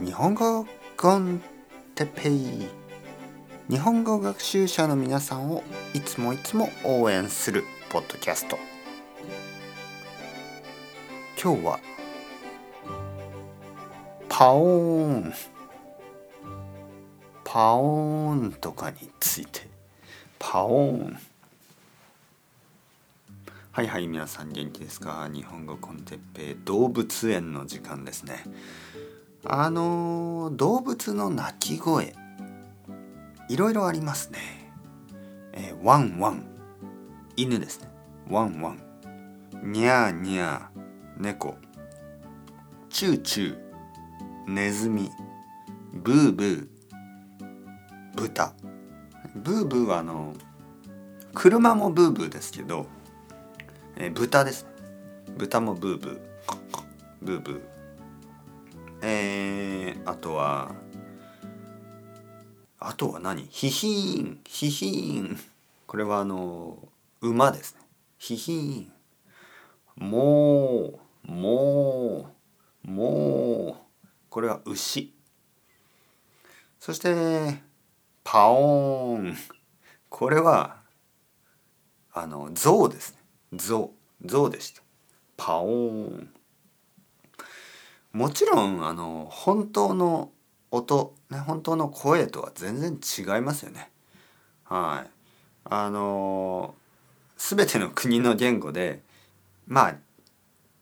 日本語コンテペイ。日本語学習者の皆さんをいつもいつも応援するポッドキャスト。今日はパオーン。パオーンとかについて。パオーン。はいはい皆さん元気ですか？日本語コンテッペ動物園の時間ですね。あの動物の鳴き声。いろいろありますね、えー、ワンワン。犬ですね。ワンワン。ニャーニャー。猫。チューチュー。ネズミ。ブーブー。豚。ブーブーはあの車もブーブーですけどえー、豚です豚もブーブー。ブーブー。えー、あとはあとは何？ヒヒーン。ヒヒーン。これはあの馬ですね。ヒヒーン。もうもうもうこれは牛。そしてパオーン。これはあの象ですね。ゾウでした。パオーン。もちろんあの本当の音、ね、本当の声とは全然違いますよね。はい。あの全ての国の言語でまあ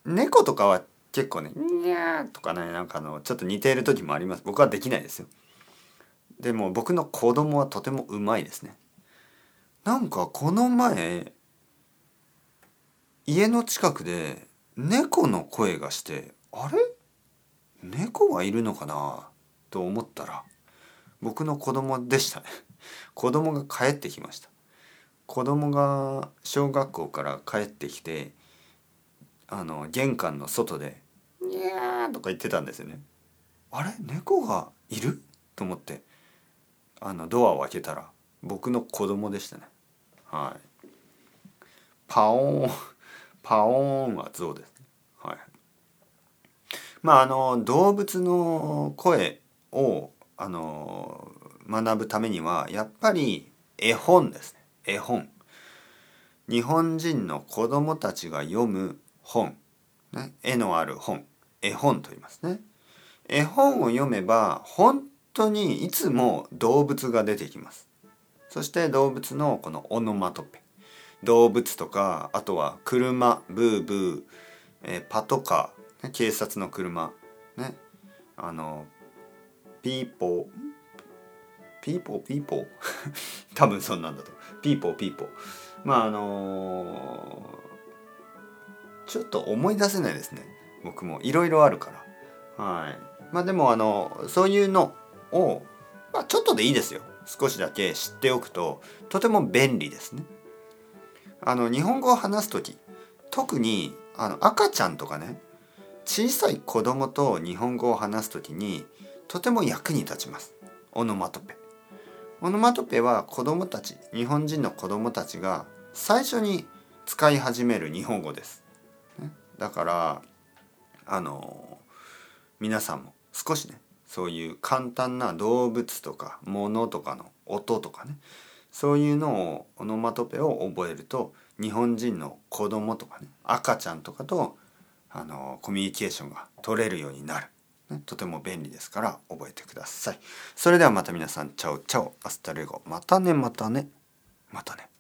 猫とかは結構ね「にゃー」とかねなんかあのちょっと似ている時もあります。僕はできないですよ。でも僕の子供はとてもうまいですね。なんかこの前家の近くで猫の声がしてあれ？猫がいるのかな？と思ったら僕の子供でしたね。子供が帰ってきました。子供が小学校から帰ってきてあの玄関の外で「にゃー」とか言ってたんですよね。あれ？猫がいる？と思ってあのドアを開けたら僕の子供でしたね。はい。パオーン。パオーンは象です、まああの動物の声をあの学ぶためにはやっぱり絵本ですね絵本。日本人の子供たちが読む本、ね、絵のある本絵本と言いますね。絵本を読めば本当にいつも動物が出てきます。そして動物のこのオノマトペ動物とかあとは車ブーブー、えー、パトカー、ね、警察の車。ね。あのピーポー。ピーポー？ピーポー？多分そんなんだと。ピーポーピーポー。まああのー、ちょっと思い出せないですね。僕も。いろいろあるから。はい。まあでもあのそういうのを、まあ、ちょっとでいいですよ。少しだけ知っておくととても便利ですね。あの日本語を話す時特にあの赤ちゃんとかね小さい子供と日本語を話す時にとても役に立ちます。オノマトペ。オノマトペは子供たち日本人の子供たちが最初に使い始める日本語です、ね、だからあの皆さんも少しねそういう簡単な動物とか物とかの音とかねそういうのをオノマトペを覚えると日本人の子供とかね赤ちゃんとかとあのコミュニケーションが取れるようになる、ね、とても便利ですから覚えてください。それではまた皆さん Ciao ciao。 Hasta luego。またねまたね。またね。